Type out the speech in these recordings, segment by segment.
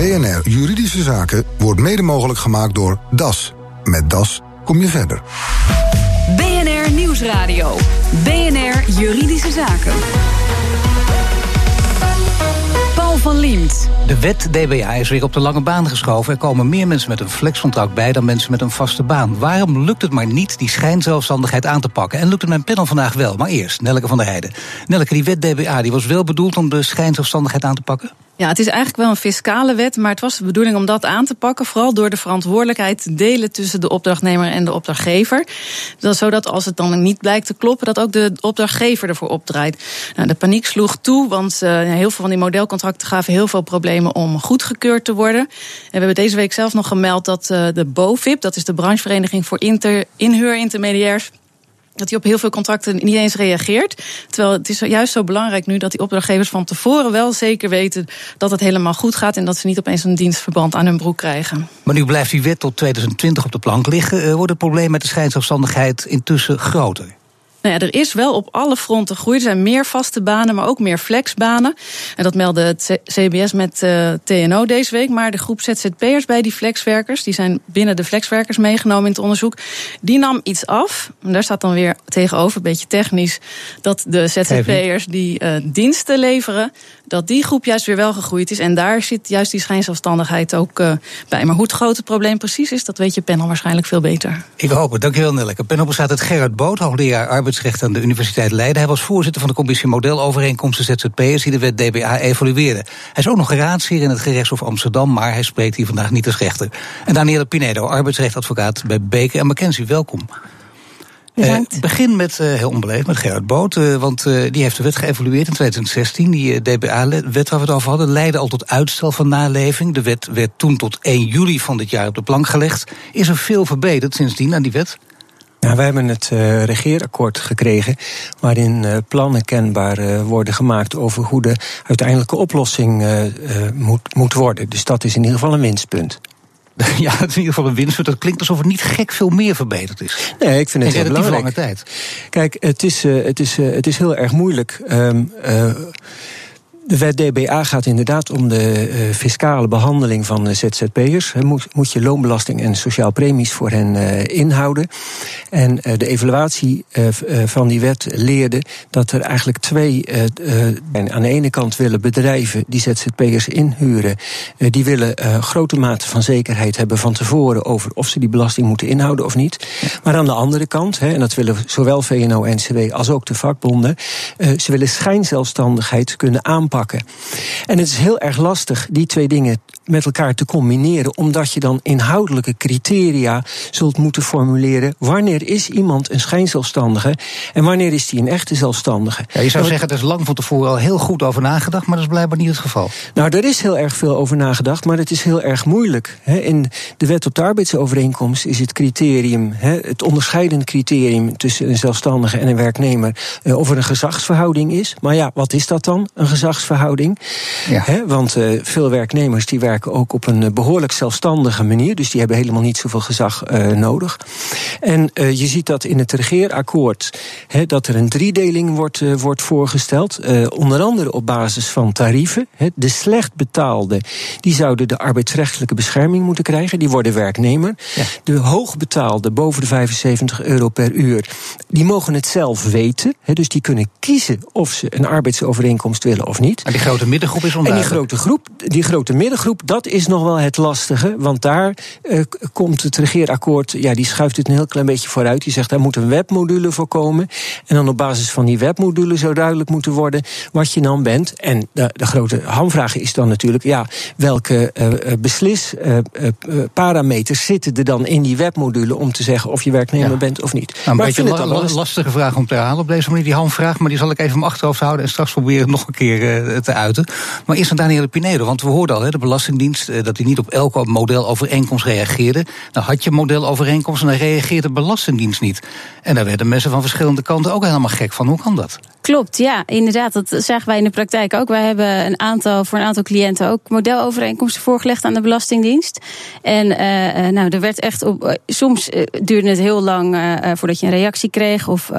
BNR Juridische Zaken wordt mede mogelijk gemaakt door DAS. Met DAS kom je verder. BNR Nieuwsradio. BNR Juridische Zaken. Paul van Liemt. De wet DBA is weer op de lange baan geschoven. Er komen meer mensen met een flexcontract bij dan mensen met een vaste baan. Waarom lukt het maar niet die schijnzelfstandigheid aan te pakken? En lukt het mijn panel vandaag wel? Maar eerst, Nelleke van der Heijden. Nelleke, die wet DBA die was wel bedoeld om de schijnzelfstandigheid aan te pakken? Ja, het is eigenlijk wel een fiscale wet, maar het was de bedoeling om dat aan te pakken. Vooral door de verantwoordelijkheid te delen tussen de opdrachtnemer en de opdrachtgever. zodat als het dan niet blijkt te kloppen, dat ook de opdrachtgever ervoor opdraait. Nou, de paniek sloeg toe, want uh, heel veel van die modelcontracten gaven heel veel problemen om goedgekeurd te worden. En we hebben deze week zelf nog gemeld dat uh, de BOVIP, dat is de branchevereniging voor inter, inhuurintermediairs dat hij op heel veel contracten niet eens reageert. Terwijl het is juist zo belangrijk nu dat die opdrachtgevers van tevoren wel zeker weten dat het helemaal goed gaat en dat ze niet opeens een dienstverband aan hun broek krijgen. Maar nu blijft die wet tot 2020 op de plank liggen. Eh, wordt het probleem met de schijnzelfstandigheid intussen groter? Nou ja, er is wel op alle fronten groei. Er zijn meer vaste banen, maar ook meer flexbanen. En dat meldde het CBS met uh, eh, TNO deze week. Maar de groep ZZP'ers bij die flexwerkers, die zijn binnen de flexwerkers meegenomen in het onderzoek, die nam iets af. En daar staat dan weer tegenover, een beetje technisch, dat de ZZP'ers die uh, diensten leveren, dat die groep juist weer wel gegroeid is. En daar zit juist die schijnzelfstandigheid ook uh, bij. Maar hoe het grote probleem precies is, dat weet je panel waarschijnlijk veel beter. Ik hoop het. Dankjewel, Nelleke. Panel bestaat uit Gerard Boot, hoogleraar arbeidsrecht aan de Universiteit Leiden. Hij was voorzitter van de commissie Modelovereenkomsten ZZP'ers die de wet DBA evalueerde. Hij is ook nog raadsheer in het gerechtshof Amsterdam, maar hij spreekt hier vandaag niet als rechter. En Danielle Pinedo, arbeidsrechtadvocaat bij Beker en McKenzie. Welkom. Uh, begin met, uh, heel onbeleefd, met Gerard Boot. Uh, want die heeft de wet geëvalueerd in 2016. Die DBA-wet waar we het over hadden, leidde al tot uitstel van naleving. De wet werd toen tot 1 juli van dit jaar op de plank gelegd. Is er veel verbeterd sindsdien aan die wet? Nou, wij hebben het uh, regeerakkoord gekregen, waarin uh, plannen kenbaar uh, worden gemaakt over hoe de uiteindelijke oplossing moet, moet worden. Dus dat is in ieder geval een winstpunt. Ja, het is in ieder geval een winst. Dat klinkt alsof er niet gek veel meer verbeterd is. Nee, ik vind het heel belangrijk. lange tijd. Kijk, het is, het is, het is heel erg moeilijk. Um, de wet DBA gaat inderdaad om de uh, fiscale behandeling van uh, ZZP'ers. Moet, moet je loonbelasting en sociaal premies voor hen uh, inhouden. En de evaluatie van die wet leerde dat er eigenlijk twee. aan de ene kant willen bedrijven die ZZP'ers inhuren. die willen grote mate van zekerheid hebben van tevoren over of ze die belasting moeten inhouden of niet. Maar aan de andere kant, hè, en dat willen zowel VNO-NCW als ook de vakbonden. ze willen schijnzelfstandigheid kunnen aanpakken en het is heel erg lastig die twee dingen met elkaar te combineren, omdat je dan inhoudelijke criteria zult moeten formuleren. Wanneer is iemand een schijnzelfstandige en wanneer is die een echte zelfstandige? Ja, je zou zeggen, er is lang van tevoren al heel goed over nagedacht, maar dat is blijkbaar niet het geval. Nou, er is heel erg veel over nagedacht, maar het is heel erg moeilijk. In de wet op de arbeidsovereenkomst is het criterium, het onderscheidende criterium tussen een zelfstandige en een werknemer, eh, of er een gezagsverhouding is. Maar ja, wat is dat dan, een gezagsverhouding? Verhouding. Ja. want uh, veel werknemers die werken ook op een eh, behoorlijk zelfstandige manier. Dus die hebben helemaal niet zoveel gezag uh, nodig. En uh, je ziet dat in het regeerakkoord dat er een driedeling wordt, wordt voorgesteld. onder andere op basis van tarieven. de slecht betaalde die zouden de arbeidsrechtelijke bescherming moeten krijgen. Die worden werknemer. Ja. De hoogbetaalde, boven de 75 euro per uur, die mogen het zelf weten. dus die kunnen kiezen of ze een arbeidsovereenkomst willen of niet. En die grote middengroep is onduidelijk. En die grote, groep, die grote middengroep, dat is nog wel het lastige. Want daar uh, komt het regeerakkoord, ja, die schuift het een heel klein beetje vooruit. Die zegt, daar moet een webmodule voor komen. En dan op basis van die webmodule zou duidelijk moeten worden wat je dan bent. En de, de grote hamvraag is dan natuurlijk, ja, welke uh, beslisparameters zitten er dan in die webmodule om te zeggen of je werknemer bent of niet. Nou, een beetje een la lastige vraag om te herhalen op deze manier, die hamvraag. Maar die zal ik even in mijn achterhoofd houden en straks proberen nog een keer te uiten. Maar eerst aan Danielle Pinedo, want we hoorden al, hè, de Belastingdienst, eh, dat hij niet op elke modelovereenkomst reageerde. Nou had je modelovereenkomst en dan reageerde de Belastingdienst niet. En daar werden mensen van verschillende kanten ook helemaal gek van. Hoe kan dat? Klopt, ja, inderdaad. Dat zagen wij in de praktijk ook. Wij hebben een aantal, voor een aantal cliënten ook modelovereenkomsten voorgelegd aan de Belastingdienst. En uh, nou, er werd echt op. soms duurde het heel lang voordat je een reactie kreeg. Of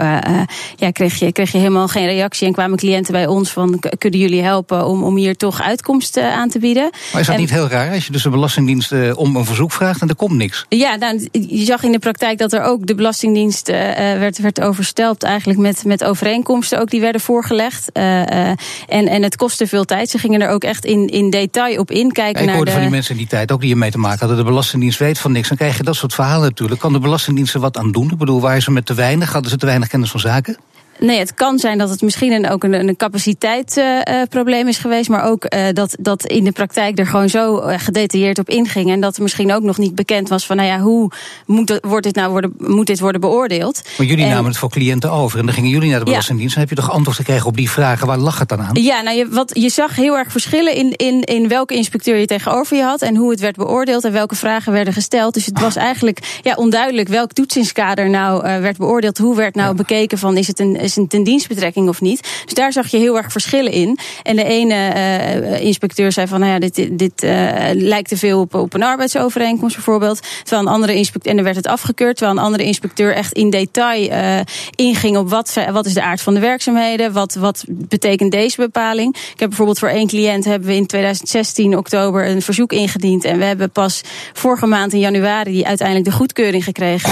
ja, kreeg, je, kreeg je helemaal geen reactie. En kwamen cliënten bij ons van: kunnen jullie jullie helpen om, om hier toch uitkomst aan te bieden. Maar is dat niet heel raar als je dus de Belastingdienst om een verzoek vraagt en er komt niks? Ja, nou, je zag in de praktijk dat er ook de Belastingdienst werd, werd overstelpt eigenlijk met, met overeenkomsten ook die werden voorgelegd. en, en het kostte veel tijd. Ze gingen er ook echt in, in detail op inkijken. ik naar hoorde de... van die mensen in die tijd ook die ermee te maken hadden. De Belastingdienst weet van niks. Dan krijg je dat soort verhalen natuurlijk. Kan de Belastingdienst er wat aan doen? Ik bedoel, waren ze met te weinig? Hadden ze te weinig kennis van zaken? Nee, het kan zijn dat het misschien een, ook een, een capaciteitsprobleem uh, is geweest. Maar ook uh, dat, dat in de praktijk er gewoon zo gedetailleerd op inging. En dat er misschien ook nog niet bekend was van, nou ja, hoe moet, wordt dit nou worden, moet dit worden beoordeeld? Maar jullie en, namen het voor cliënten over. En dan gingen jullie naar de Belastingdienst. Ja. En heb je toch antwoord gekregen op die vragen? Waar lag het dan aan? Ja, nou, je, wat, je zag heel erg verschillen in, in, in welke inspecteur je tegenover je had. En hoe het werd beoordeeld en welke vragen werden gesteld. Dus het was eigenlijk ja, onduidelijk welk toetsingskader nou uh, werd beoordeeld. Hoe werd nou ja. bekeken van, is het een, is een dienstbetrekking of niet. Dus daar zag je heel erg verschillen in. En de ene uh, inspecteur zei van, nou ja, dit, dit uh, lijkt te veel op, op een arbeidsovereenkomst bijvoorbeeld. Terwijl een andere inspecteur, en dan werd het afgekeurd, terwijl een andere inspecteur echt in detail uh, inging op wat, wat is de aard van de werkzaamheden, wat, wat betekent deze bepaling. Ik heb bijvoorbeeld voor één cliënt hebben we in 2016 oktober een verzoek ingediend en we hebben pas vorige maand in januari uiteindelijk de goedkeuring gekregen.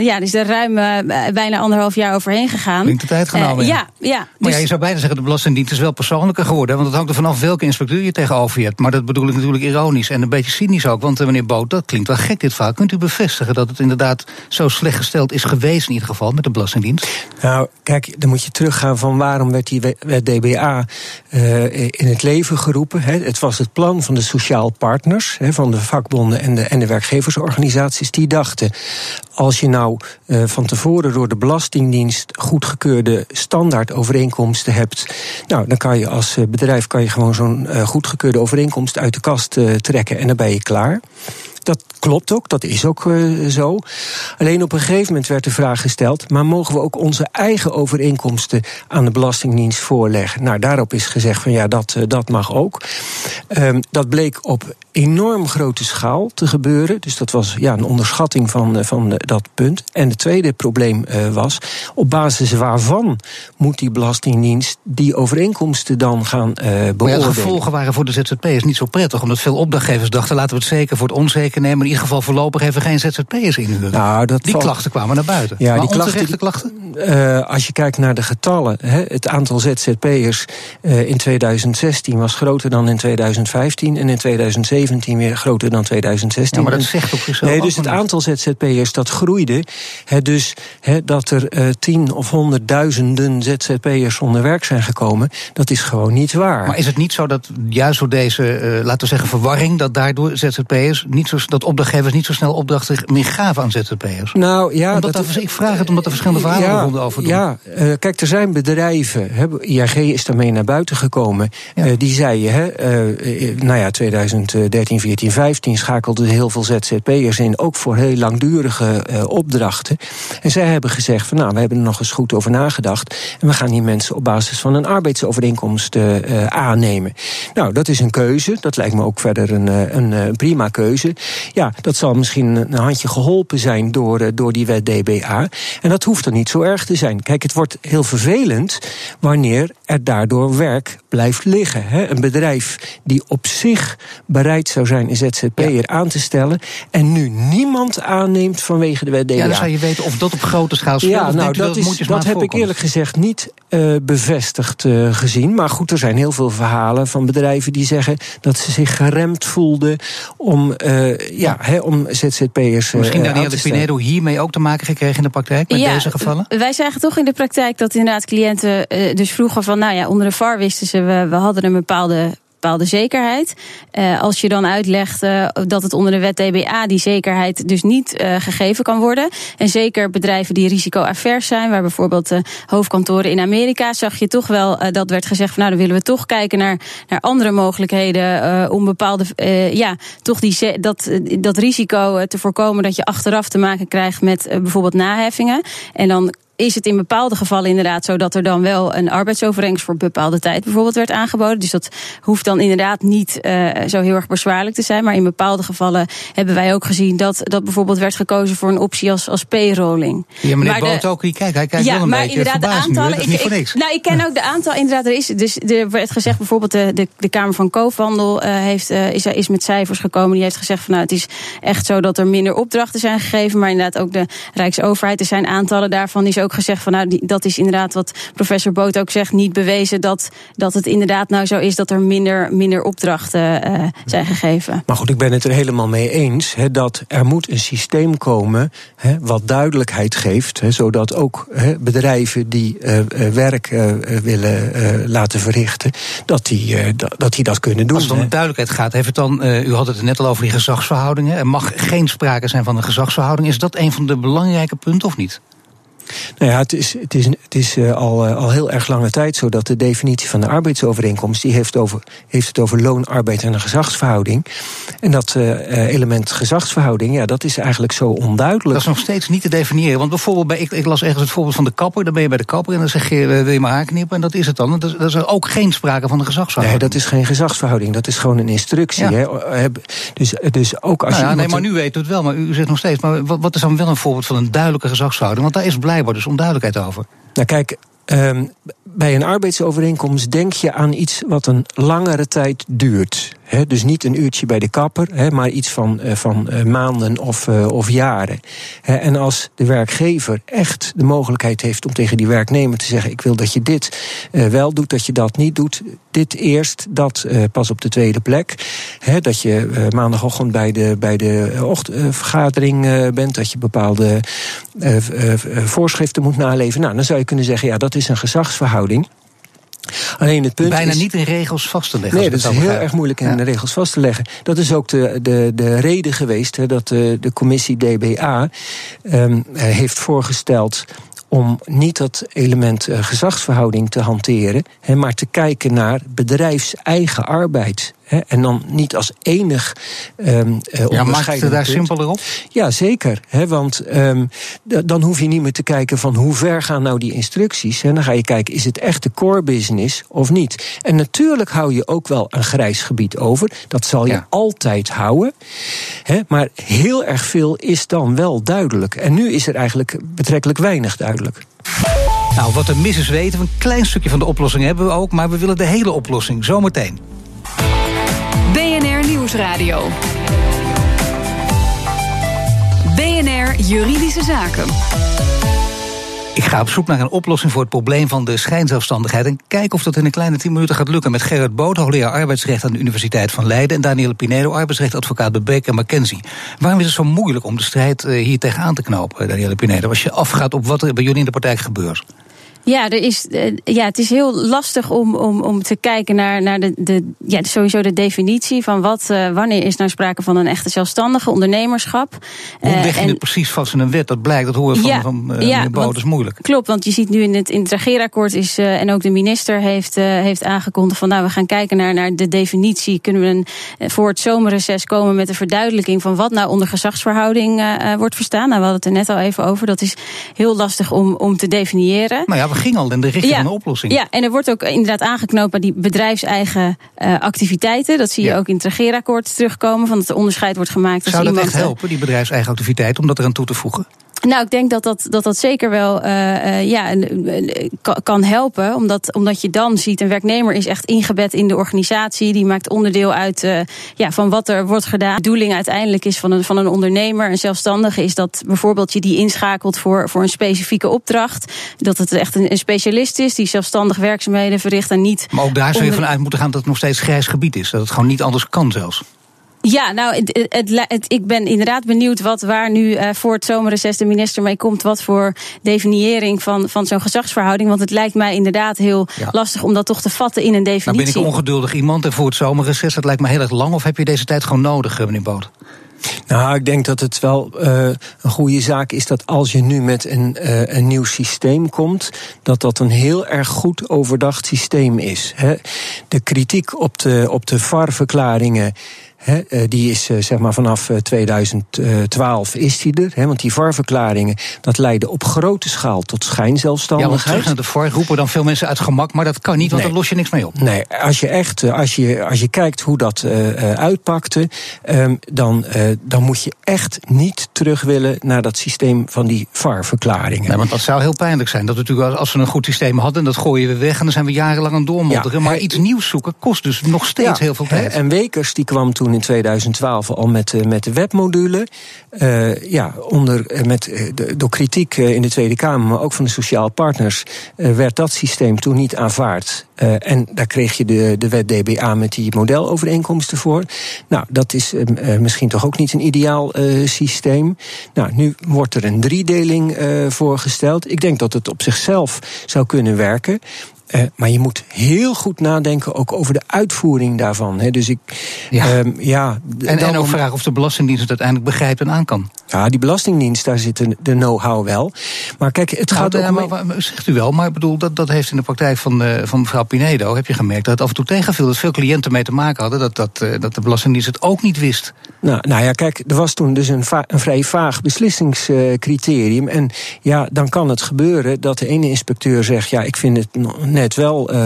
Ja, dus er ruim bijna anderhalf jaar overheen gegaan. Klinkt de tijd genomen. Uh, ja, ja. Maar Dus, ja, je zou bijna zeggen, de Belastingdienst is wel persoonlijker geworden. Want het hangt er vanaf welke inspecteur je tegenover je hebt. Maar dat bedoel ik natuurlijk ironisch en een beetje cynisch ook. Want meneer Boot, dat klinkt wel gek dit verhaal. Kunt u bevestigen dat het inderdaad zo slecht gesteld is geweest in ieder geval met de Belastingdienst? Nou, kijk, dan moet je teruggaan van waarom werd die werd DBA in het leven geroepen. Hè? Het was het plan van de sociaal partners, hè, van de vakbonden en de, en de werkgeversorganisaties. Die dachten, als je nou uh, van tevoren door de Belastingdienst goedgekeurde standaardovereenkomsten hebt, nou, dan kan je als bedrijf kan je gewoon zo'n uh, goedgekeurde overeenkomst uit de kast uh, trekken en dan ben je klaar. Dat klopt ook, dat is ook uh, zo. Alleen op een gegeven moment werd de vraag gesteld: maar mogen we ook onze eigen overeenkomsten aan de Belastingdienst voorleggen? Nou, daarop is gezegd van ja, dat, uh, dat mag ook. Um, dat bleek op enorm grote schaal te gebeuren. Dus dat was ja, een onderschatting van, uh, van dat punt. En het tweede probleem was: op basis waarvan moet die Belastingdienst die overeenkomsten dan gaan beoordelen? Maar ja, de gevolgen waren voor de ZZP'ers niet zo prettig, omdat veel opdrachtgevers dachten: laten we het zeker voor het onzeker nemen. In ieder geval voorlopig even geen ZZP'ers inhuren. Nou, dat die valt... klachten kwamen naar buiten. Ja, maar die klachten, die, klachten? Uh, als je kijkt naar de getallen, hè, het aantal ZZP'ers uh, in 2016 was groter dan in 2015 en in 2017 weer groter dan 2016. Ja, maar dat zegt op zichzelf. Nee, dus het aantal ZZP'ers dat groeide. Hè, dus hè, dat er uh, tien of honderdduizenden ZZP'ers zonder werk zijn gekomen, dat is gewoon niet waar. Maar is het niet zo dat juist door deze, laten we zeggen, verwarring, dat daardoor ZZP'ers niet zo dat opdrachtgevers niet zo snel opdrachten meer gaven aan ZZP'ers? Nou ja, omdat dat, er, ik vraag het omdat er verschillende verhalen ja, ronden over doen. Ja, uh, kijk, er zijn bedrijven. Hè, ING is daarmee naar buiten gekomen. Ja. Uh, die zeiden, hè, uh, nou ja, 2013, 14, 15 schakelden heel veel ZZP'ers in, ook voor heel langdurige opdrachten. En zij hebben gezegd van, nou, we hebben er nog eens goed over nagedacht en we gaan die mensen op basis van een arbeidsovereenkomst aannemen. Nou, dat is een keuze. Dat lijkt me ook verder een, een, een prima keuze. Ja, dat zal misschien een handje geholpen zijn door, door die wet DBA. En dat hoeft er niet zo erg te zijn. Kijk, het wordt heel vervelend wanneer er daardoor werk blijft liggen. Hè? Een bedrijf die op zich bereid zou zijn een ZZP'er ja. aan te stellen en nu niemand aanneemt vanwege de wet. Ja, dan zou je weten of dat op grote schaal speelt. Ja, nou, dat, dat, is, dat heb ik eerlijk gezegd niet uh, bevestigd uh, gezien. Maar goed, er zijn heel veel verhalen van bedrijven die zeggen dat ze zich geremd voelden om, uh, ja, he, om ZZP'ers. Misschien uh, Daniel de Pinedo hiermee ook te maken gekregen in de praktijk met ja, deze gevallen? Wij zagen toch in de praktijk dat inderdaad cliënten uh, dus vroegen van, nou ja, onder de VAR wisten ze, we, hadden een bepaalde bepaalde zekerheid. Uh, als je dan uitlegt dat het onder de wet DBA die zekerheid dus niet uh, gegeven kan worden. En zeker bedrijven die risicoavers zijn, waar bijvoorbeeld hoofdkantoren in Amerika, zag je toch wel dat werd gezegd van nou dan willen we toch kijken naar, naar andere mogelijkheden om bepaalde, ja, toch die, dat, dat risico te voorkomen dat je achteraf te maken krijgt met bijvoorbeeld naheffingen. En dan is het in bepaalde gevallen inderdaad zo dat er dan wel een arbeidsovereenkomst voor bepaalde tijd bijvoorbeeld werd aangeboden. Dus dat hoeft dan inderdaad niet uh, zo heel erg bezwaarlijk te zijn. Maar in bepaalde gevallen hebben wij ook gezien dat, dat bijvoorbeeld werd gekozen voor een optie als, als payrolling. Ja, meneer Boot ook, kijk, hij kijkt ja, wel een maar beetje inderdaad, de aantallen. ik, ik, nou, ik ken ook de aantallen. Inderdaad, er is. Dus er werd gezegd, bijvoorbeeld de, de, de Kamer van Koophandel uh, heeft, uh, is, is met cijfers gekomen. Die heeft gezegd van nou, het is echt zo dat er minder opdrachten zijn gegeven. Maar inderdaad ook de Rijksoverheid. Er zijn aantallen daarvan is ook gezegd van nou, die, dat is inderdaad wat professor Boot ook zegt, niet bewezen dat, dat het inderdaad nou zo is dat er minder, minder opdrachten uh, zijn gegeven. Maar goed, ik ben het er helemaal mee eens he, dat er moet een systeem komen he, wat duidelijkheid geeft, he, zodat ook bedrijven die uh, werk uh, willen laten verrichten, dat die, dat die dat kunnen doen. Als het om duidelijkheid gaat, heeft het dan, u had het net al over die gezagsverhoudingen. Er mag geen sprake zijn van een gezagsverhouding. Is dat een van de belangrijke punten of niet? Nou ja, het is, het is, het is uh, al, uh, al heel erg lange tijd zo dat de definitie van de arbeidsovereenkomst, die heeft, over, heeft het over loon, arbeid en een gezagsverhouding. En dat uh, element gezagsverhouding, ja, dat is eigenlijk zo onduidelijk. Dat is nog steeds niet te definiëren. Want bijvoorbeeld, bij, ik, ik las ergens het voorbeeld van de kapper. Dan ben je bij de kapper en dan zeg je, wil je maar haar knippen? En dat is het dan. Dat is, dat is ook geen sprake van een gezagsverhouding. Nee, dat is geen gezagsverhouding. Dat is gewoon een instructie. Ja. Hè? Dus, dus ook als nou ja, je. Nee, maar nu weet u het wel. Maar u zegt nog steeds. Maar wat, wat is dan wel een voorbeeld van een duidelijke gezagsverhouding? Want daar is blijkbaar blijkbaar dus onduidelijkheid over. Nou kijk, um, bij een arbeidsovereenkomst denk je aan iets wat een langere tijd duurt. Dus niet een uurtje bij de kapper, maar iets van, uh, van uh, maanden of, uh, of jaren. En als de werkgever echt de mogelijkheid heeft om tegen die werknemer te zeggen: Ik wil dat je dit wel doet, dat je dat niet doet. Dit eerst, dat pas op de tweede plek. dat je maandagochtend bij de, bij de ochtendvergadering bent, dat je bepaalde voorschriften moet naleven. Nou, dan zou je kunnen zeggen: Ja, dat is een gezagsverhouding. Alleen het punt Bijna is, niet in regels vast te leggen. Nee, dat is heel erg moeilijk in ja. de regels vast te leggen. Dat is ook de, de, de reden geweest hè, dat de, de commissie DBA um, heeft voorgesteld om niet dat element uh, gezagsverhouding te hanteren, hè, maar te kijken naar bedrijfseigen arbeid. Hè, en dan niet als enig um, uh, Ja, maakt het daar punt. simpeler op? Ja, zeker. Hè, want um, dan hoef je niet meer te kijken van hoe ver gaan nou die instructies. En dan ga je kijken, is het echt de core business of niet? En natuurlijk hou je ook wel een grijs gebied over. Dat zal je ja. altijd houden. Hè, maar heel erg veel is dan wel duidelijk. En nu is er eigenlijk betrekkelijk weinig duidelijk. Nou, wat er mis is weten, een klein stukje van de oplossing hebben we ook... maar we willen de hele oplossing, zometeen. Nieuwsradio. BNR Juridische Zaken. Ik ga op zoek naar een oplossing voor het probleem van de schijnzelfstandigheid. En kijken of dat in een kleine 10 minuten gaat lukken. Met Gerrit Boot, hoogleraar arbeidsrecht aan de Universiteit van Leiden. En Danielle Pinedo, arbeidsrechtadvocaat bij Beek en McKenzie. Waarom is het zo moeilijk om de strijd hier tegenaan te knopen, Danielle Pinedo? Als je afgaat op wat er bij jullie in de praktijk gebeurt. Ja, er is, ja, het is heel lastig om, om, om te kijken naar, naar de, de, ja, sowieso de definitie van wat, uh, wanneer is nou sprake van een echte zelfstandige ondernemerschap. Hoe leg je uh, het precies vast in een wet? Dat blijkt, dat horen van, ja, van uh, ja, dat is moeilijk. Klopt, want je ziet nu in het, in het regeerakkoord is, en ook de minister heeft, heeft aangekondigd van nou, we gaan kijken naar, naar de definitie. Kunnen we een, voor het zomerreces komen met een verduidelijking van wat nou onder gezagsverhouding wordt verstaan? Nou, we hadden het er net al even over. Dat is heel lastig om, om te definiëren. Nou ja, ging al in de richting ja, van een oplossing. Ja, en er wordt ook inderdaad aangeknoopt bij die bedrijfseigen uh, activiteiten. Dat zie je ja. ook in het regeerakkoord terugkomen, van dat er onderscheid wordt gemaakt. Zou dat iemand, echt helpen, die bedrijfseigen activiteit, om dat eraan toe te voegen? Nou, ik denk dat dat, dat, dat zeker wel uh, uh, ja, kan helpen. Omdat, omdat je dan ziet, een werknemer is echt ingebed in de organisatie. Die maakt onderdeel uit uh, ja, van wat er wordt gedaan. De bedoeling uiteindelijk is van een, van een ondernemer, een zelfstandige, is dat bijvoorbeeld je die inschakelt voor, voor een specifieke opdracht. Dat het echt een, een specialist is die zelfstandig werkzaamheden verricht en niet. Maar ook daar zou je vanuit moeten gaan dat het nog steeds grijs gebied is. Dat het gewoon niet anders kan zelfs. Ja, nou, het, het, het, ik ben inderdaad benieuwd wat waar nu uh, voor het zomerreces de minister mee komt. Wat voor definiëring van, van zo'n gezagsverhouding. Want het lijkt mij inderdaad heel ja. lastig om dat toch te vatten in een definitie. Nou ben ik ongeduldig iemand en voor het zomerreces, dat lijkt me heel erg lang. Of heb je deze tijd gewoon nodig, meneer Boot? Nou, ik denk dat het wel uh, een goede zaak is dat als je nu met een, uh, een nieuw systeem komt, dat dat een heel erg goed overdacht systeem is. Hè. De kritiek op de, op de VAR-verklaringen die is zeg maar vanaf 2012 is die er. want die VAR-verklaringen, dat leidde op grote schaal tot schijnzelfstandigheid. Ja, want terug naar de VAR roepen dan veel mensen uit gemak, maar dat kan niet, want nee. daar los je niks mee op. Nee, als je echt, als je, als je kijkt hoe dat uitpakte, ehm, dan, dan moet je echt niet terug willen naar dat systeem van die VAR-verklaringen. Nee, want dat zou heel pijnlijk zijn. Dat we natuurlijk, als we een goed systeem hadden, dat gooien we weg en dan zijn we jarenlang aan doormodderen. maar iets nieuws zoeken kost dus nog steeds heel veel tijd. En Wekers die kwam toen in 2012 al met, eh, met de webmodule. Uh, ja, onder, eh, met, door kritiek in de Tweede Kamer, maar ook van de sociaal partners, werd dat systeem toen niet aanvaard. en daar kreeg je de, de wet DBA met die modelovereenkomsten voor. Nou, dat is misschien toch ook niet een ideaal systeem. Nou, nu wordt er een driedeling voorgesteld. Ik denk dat het op zichzelf zou kunnen werken. Uh, maar je moet heel goed nadenken ook over de uitvoering daarvan. Hè. Dus ik, ja. Um, ja en, ook vragen of de Belastingdienst het uiteindelijk begrijpt en aan kan. Ja, die Belastingdienst, daar zit de, know-how wel. Maar kijk, het nou, gaat de, ook... Maar, zegt u wel, maar ik bedoel, dat, dat heeft in de praktijk van, uh, van mevrouw Pinedo... heb je gemerkt dat het af en toe tegenviel. Dat veel cliënten mee te maken hadden... dat, dat, uh, dat de Belastingdienst het ook niet wist. Nou, nou ja, kijk, er was toen dus een, een vrij vaag beslissingscriterium. En ja, dan kan het gebeuren dat de ene inspecteur zegt... ja, ik vind het net wel uh,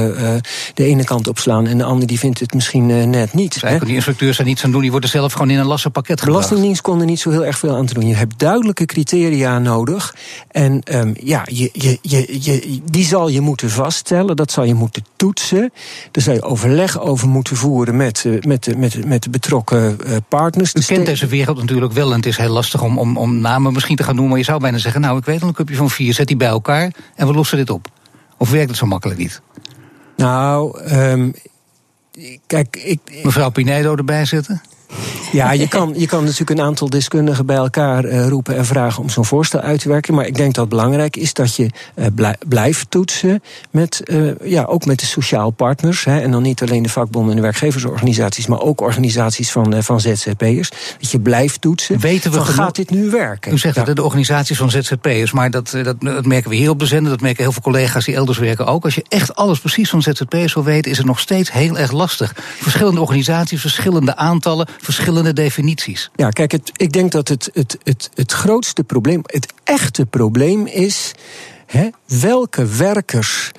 de ene kant opslaan en de andere die vindt het misschien uh, net niet. Dus die inspecteurs er niets aan doen, die worden zelf gewoon in een lassenpakket gebracht. De Belastingdienst kon er niet zo heel erg veel aan te doen. Je hebt duidelijke criteria nodig. En um, ja, je, je, je, je, die zal je moeten vaststellen, dat zal je moeten toetsen. Daar zal je overleg over moeten voeren met, met, met, met de betrokken partners. Je kent deze wereld natuurlijk wel en het is heel lastig om, om, om namen misschien te gaan noemen. Maar je zou bijna zeggen, nou ik weet al een cupje van vier, zet die bij elkaar en we lossen dit op. Of werkt het zo makkelijk niet? Nou, um, kijk, ik. Mevrouw Pinedo erbij zetten? Ja, je kan, je kan natuurlijk een aantal deskundigen bij elkaar uh, roepen en vragen om zo'n voorstel uit te werken. Maar ik denk dat het belangrijk is dat je uh, blijft toetsen met, uh, ja, ook met de sociaal partners. Hè, en dan niet alleen de vakbonden en de werkgeversorganisaties, maar ook organisaties van, van ZZP'ers. Dat je blijft toetsen. Weten we van, gaat dit nu werken? U zegt ja. de organisaties van ZZP'ers, maar dat, dat, dat, merken we hier op de zender. Dat merken heel veel collega's die elders werken ook. Als je echt alles precies van ZZP'ers wil weten, is het nog steeds heel erg lastig. Verschillende organisaties, verschillende aantallen, verschillende definities. Ja, kijk, het, ik denk dat het, het, het, het grootste probleem, het echte probleem is. Hè, welke werkers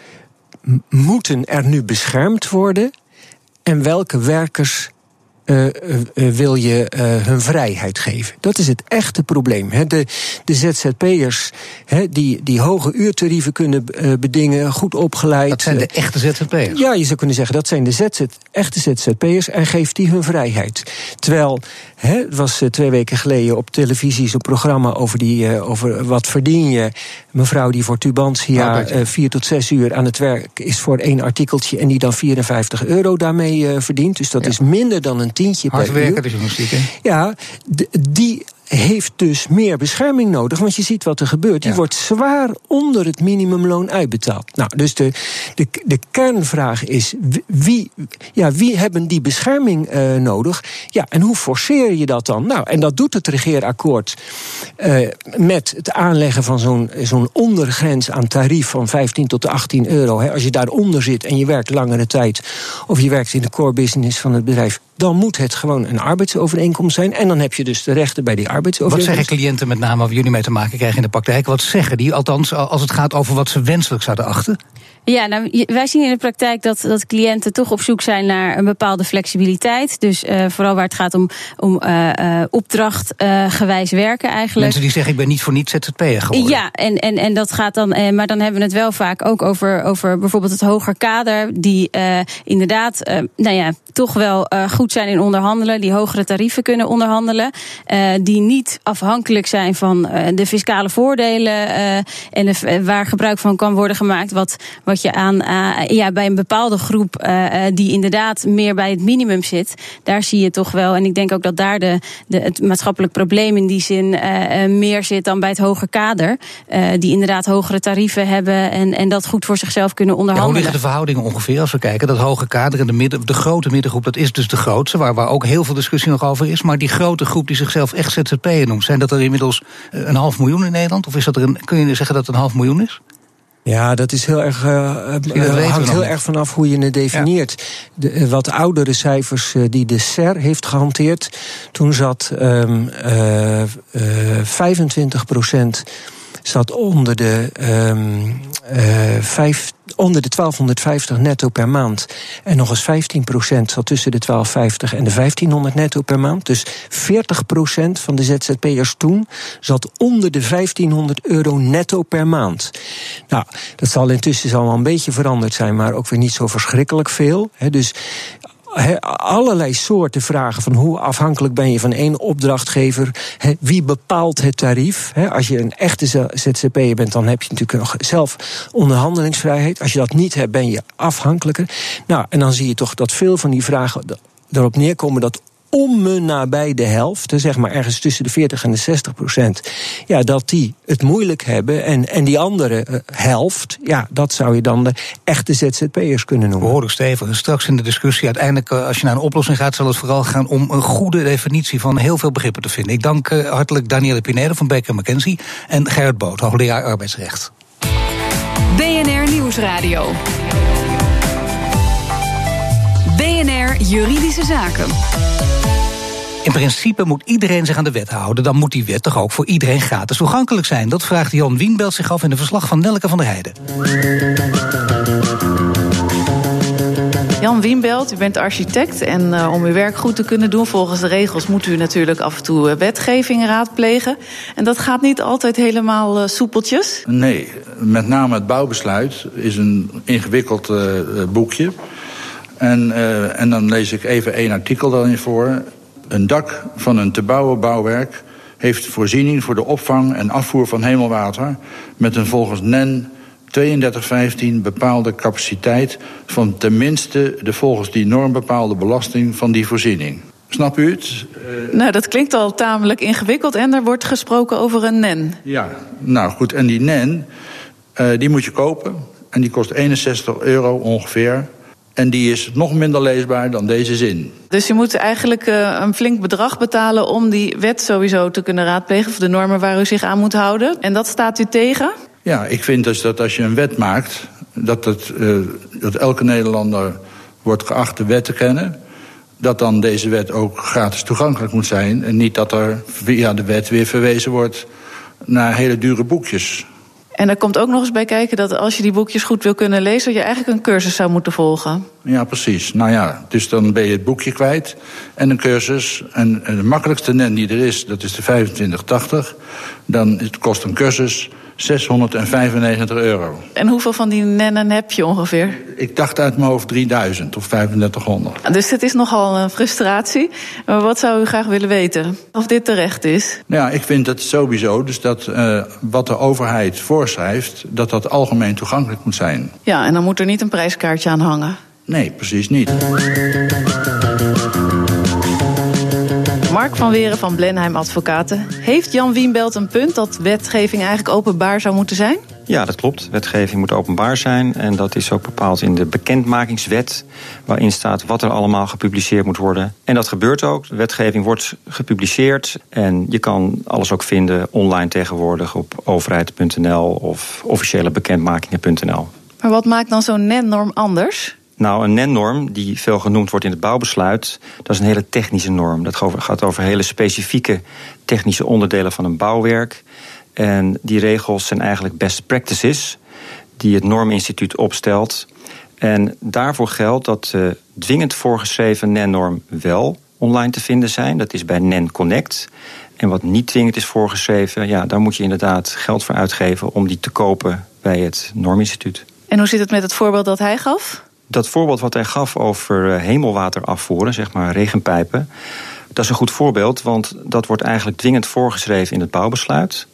moeten er nu beschermd worden en welke werkers uh, wil je hun vrijheid geven. Dat is het echte probleem. De, de ZZP'ers die, die hoge uurtarieven kunnen bedingen, goed opgeleid. Dat zijn de echte ZZP'ers? Ja, je zou kunnen zeggen dat zijn de ZZ, echte ZZP'ers en geeft die hun vrijheid. Terwijl, het was twee weken geleden op televisie zo'n programma over, die, over wat verdien je. Mevrouw die voor Tubantia vier tot zes uur aan het werk is voor één artikeltje en die dan 54 euro daarmee verdient. Dus dat is minder dan een tientje Hard per werken, uur. de journalistiek, hè? Ja, die heeft dus meer bescherming nodig. Want je ziet wat er gebeurt. Die wordt zwaar onder het minimumloon uitbetaald. Nou, dus de, de, de kernvraag is: wie, ja, wie hebben die bescherming uh, nodig? Ja, en hoe forceer je dat dan? Nou, en dat doet het regeerakkoord uh, met het aanleggen van zo'n zo'n ondergrens aan tarief van 15 tot 18 euro. Hè. Als je daaronder zit en je werkt langere tijd, of je werkt in de core business van het bedrijf, dan moet het gewoon een arbeidsovereenkomst zijn. En dan heb je dus de rechten bij die arbeidsovereenkomst. Wat zeggen cliënten met name waar jullie mee te maken krijgen in de praktijk? Wat zeggen die, althans als het gaat over wat ze wenselijk zouden achten? Ja, nou, wij zien in de praktijk dat, dat cliënten toch op zoek zijn naar een bepaalde flexibiliteit. Dus uh, vooral waar het gaat om, om uh, uh, opdrachtgewijs werken eigenlijk. Mensen die zeggen ik ben niet voor niets ZZP'er geworden. Ja, en, en, en dat gaat dan, maar dan hebben we het wel vaak ook over, over bijvoorbeeld het hoger kader. Die inderdaad, nou ja, toch wel goed zijn in onderhandelen. Die hogere tarieven kunnen onderhandelen. die niet afhankelijk zijn van de fiscale voordelen. en de, waar gebruik van kan worden gemaakt. Wat wat je aan uh, ja, bij een bepaalde groep uh, die inderdaad meer bij het minimum zit, daar zie je toch wel. En ik denk ook dat daar de, de, het maatschappelijk probleem in die zin meer zit dan bij het hoger kader. die inderdaad hogere tarieven hebben en, en dat goed voor zichzelf kunnen onderhandelen. Ja, hoe liggen de verhoudingen ongeveer als we kijken? Dat hoge kader en de, midden, de grote middengroep, dat is dus de grootste, waar, waar ook heel veel discussie nog over is. Maar die grote groep die zichzelf echt ZZP'er noemt, zijn dat er inmiddels een half miljoen in Nederland? Of is dat er een, kun je zeggen dat het een half miljoen is? Ja, dat is heel erg, uh, hangt heel erg vanaf hoe je het definieert. De, wat oudere cijfers die de SER heeft gehanteerd, toen zat um, 25 procent zat onder de, um, uh, vijf, onder de 1250 netto per maand. En nog eens 15% zat tussen de 1250 en de 1500 netto per maand. Dus 40% van de ZZP'ers toen zat onder de 1500 euro netto per maand. Nou, dat zal intussen al wel een beetje veranderd zijn, maar ook weer niet zo verschrikkelijk veel. dus allerlei soorten vragen van hoe afhankelijk ben je van één opdrachtgever. wie bepaalt het tarief? als je een echte ZZP'er bent, dan heb je natuurlijk nog zelf onderhandelingsvrijheid. Als je dat niet hebt, ben je afhankelijker. Nou, en dan zie je toch dat veel van die vragen erop neerkomen dat om me nabij de helft, zeg maar ergens tussen de 40 en de 60 procent, ja, dat die het moeilijk hebben. En, en die andere eh, helft, ja, dat zou je dan de echte ZZP'ers kunnen noemen. Behoorlijk stevig. Straks in de discussie, uiteindelijk, eh, als je naar een oplossing gaat, zal het vooral gaan om een goede definitie van heel veel begrippen te vinden. Ik dank uh, hartelijk Danielle Pinedo van Baker McKenzie en Gerrit Boot, hoogleraar arbeidsrecht. BNR Nieuwsradio. BNR Juridische Zaken. In principe moet iedereen zich aan de wet houden. Dan moet die wet toch ook voor iedereen gratis toegankelijk zijn. Dat vraagt Jan Wienbelt zich af in een verslag van Nelke van der Heijden. Jan Wienbelt, u bent architect en uh, om uw werk goed te kunnen doen volgens de regels moet u natuurlijk af en toe uh, wetgeving raadplegen. En dat gaat niet altijd helemaal uh, soepeltjes. Nee, met name het bouwbesluit is een ingewikkeld boekje. En, en dan lees ik even één artikel daarin voor. Een dak van een te bouwen bouwwerk heeft voorziening voor de opvang en afvoer van hemelwater met een volgens NEN 3215 bepaalde capaciteit van tenminste de volgens die norm bepaalde belasting van die voorziening. Snap u het? Uh, nou, dat klinkt al tamelijk ingewikkeld en er wordt gesproken over een NEN. Ja, nou goed, en die NEN, uh, die moet je kopen en die kost 61 euro ongeveer. En die is nog minder leesbaar dan deze zin. Dus je moet eigenlijk uh, een flink bedrag betalen om die wet sowieso te kunnen raadplegen, of de normen waar u zich aan moet houden. En dat staat u tegen? Ja, ik vind dus dat als je een wet maakt, dat, het, uh, dat elke Nederlander wordt geacht de wet te kennen. Dat dan deze wet ook gratis toegankelijk moet zijn. En niet dat er via de wet weer verwezen wordt naar hele dure boekjes. En er komt ook nog eens bij kijken dat als je die boekjes goed wil kunnen lezen, je eigenlijk een cursus zou moeten volgen. Ja, precies. Nou ja, dus dan ben je het boekje kwijt en een cursus. En de makkelijkste NEN die er is, dat is de 2580. Dan het kost een cursus 695 euro. En hoeveel van die nennen heb je ongeveer? Ik dacht uit mijn hoofd 3000 of 3500. Dus het is nogal een frustratie. Maar wat zou u graag willen weten? Of dit terecht is? Nou ja, ik vind het sowieso dus dat uh, wat de overheid voorschrijft... dat dat algemeen toegankelijk moet zijn. Ja, en dan moet er niet een prijskaartje aan hangen. Nee, precies niet. Mark van Weren van Blenheim Advocaten. Heeft Jan Wienbelt een punt dat wetgeving eigenlijk openbaar zou moeten zijn? Ja, dat klopt. Wetgeving moet openbaar zijn. En dat is ook bepaald in de bekendmakingswet. Waarin staat wat er allemaal gepubliceerd moet worden. En dat gebeurt ook. De wetgeving wordt gepubliceerd. En je kan alles ook vinden online tegenwoordig op overheid.nl of officiële bekendmakingen.nl. Maar wat maakt dan zo'n NEN-norm anders? Nou, een NEN-norm, die veel genoemd wordt in het bouwbesluit, dat is een hele technische norm. Dat gaat over hele specifieke technische onderdelen van een bouwwerk. En die regels zijn eigenlijk best practices die het Norminstituut opstelt. En daarvoor geldt dat de dwingend voorgeschreven NEN-norm wel online te vinden zijn. Dat is bij NEN Connect. En wat niet dwingend is voorgeschreven, ja, daar moet je inderdaad geld voor uitgeven om die te kopen bij het Norminstituut. En hoe zit het met het voorbeeld dat hij gaf? Dat voorbeeld wat hij gaf over eh, hemelwater afvoeren, zeg maar regenpijpen, dat is een goed voorbeeld, want dat wordt eigenlijk dwingend voorgeschreven in het bouwbesluit.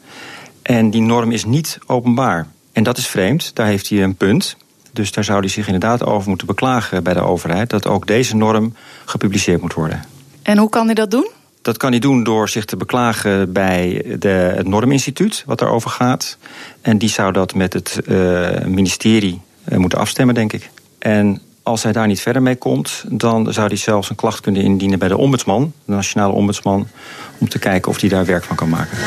En die norm is niet openbaar. En dat is vreemd, daar heeft hij een punt. Dus daar zou hij zich inderdaad over moeten beklagen bij de overheid dat ook deze norm gepubliceerd moet worden. En hoe kan hij dat doen? Dat kan hij doen door zich te beklagen bij de, het Norminstituut, wat daarover gaat. En die zou dat met het uh, ministerie uh, moeten afstemmen, denk ik. En als hij daar niet verder mee komt, dan zou hij zelfs een klacht kunnen indienen bij de ombudsman, de nationale ombudsman, om te kijken of hij daar werk van kan maken.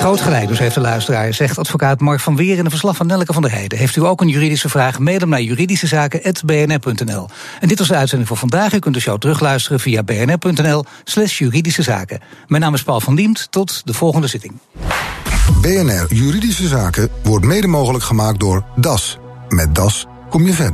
Groot gelijk, dus heeft de luisteraar, zegt advocaat Mark van Weer in een verslag van Nelke van der Heijden. Heeft u ook een juridische vraag? Mail hem naar juridischezaken.bnr.nl. En dit was de uitzending voor vandaag. U kunt de show terugluisteren via bnr.nl slash juridische zaken. Mijn naam is Paul van Diemt. Tot de volgende zitting. BNR Juridische Zaken wordt mede mogelijk gemaakt door DAS. Met DAS kom je verder.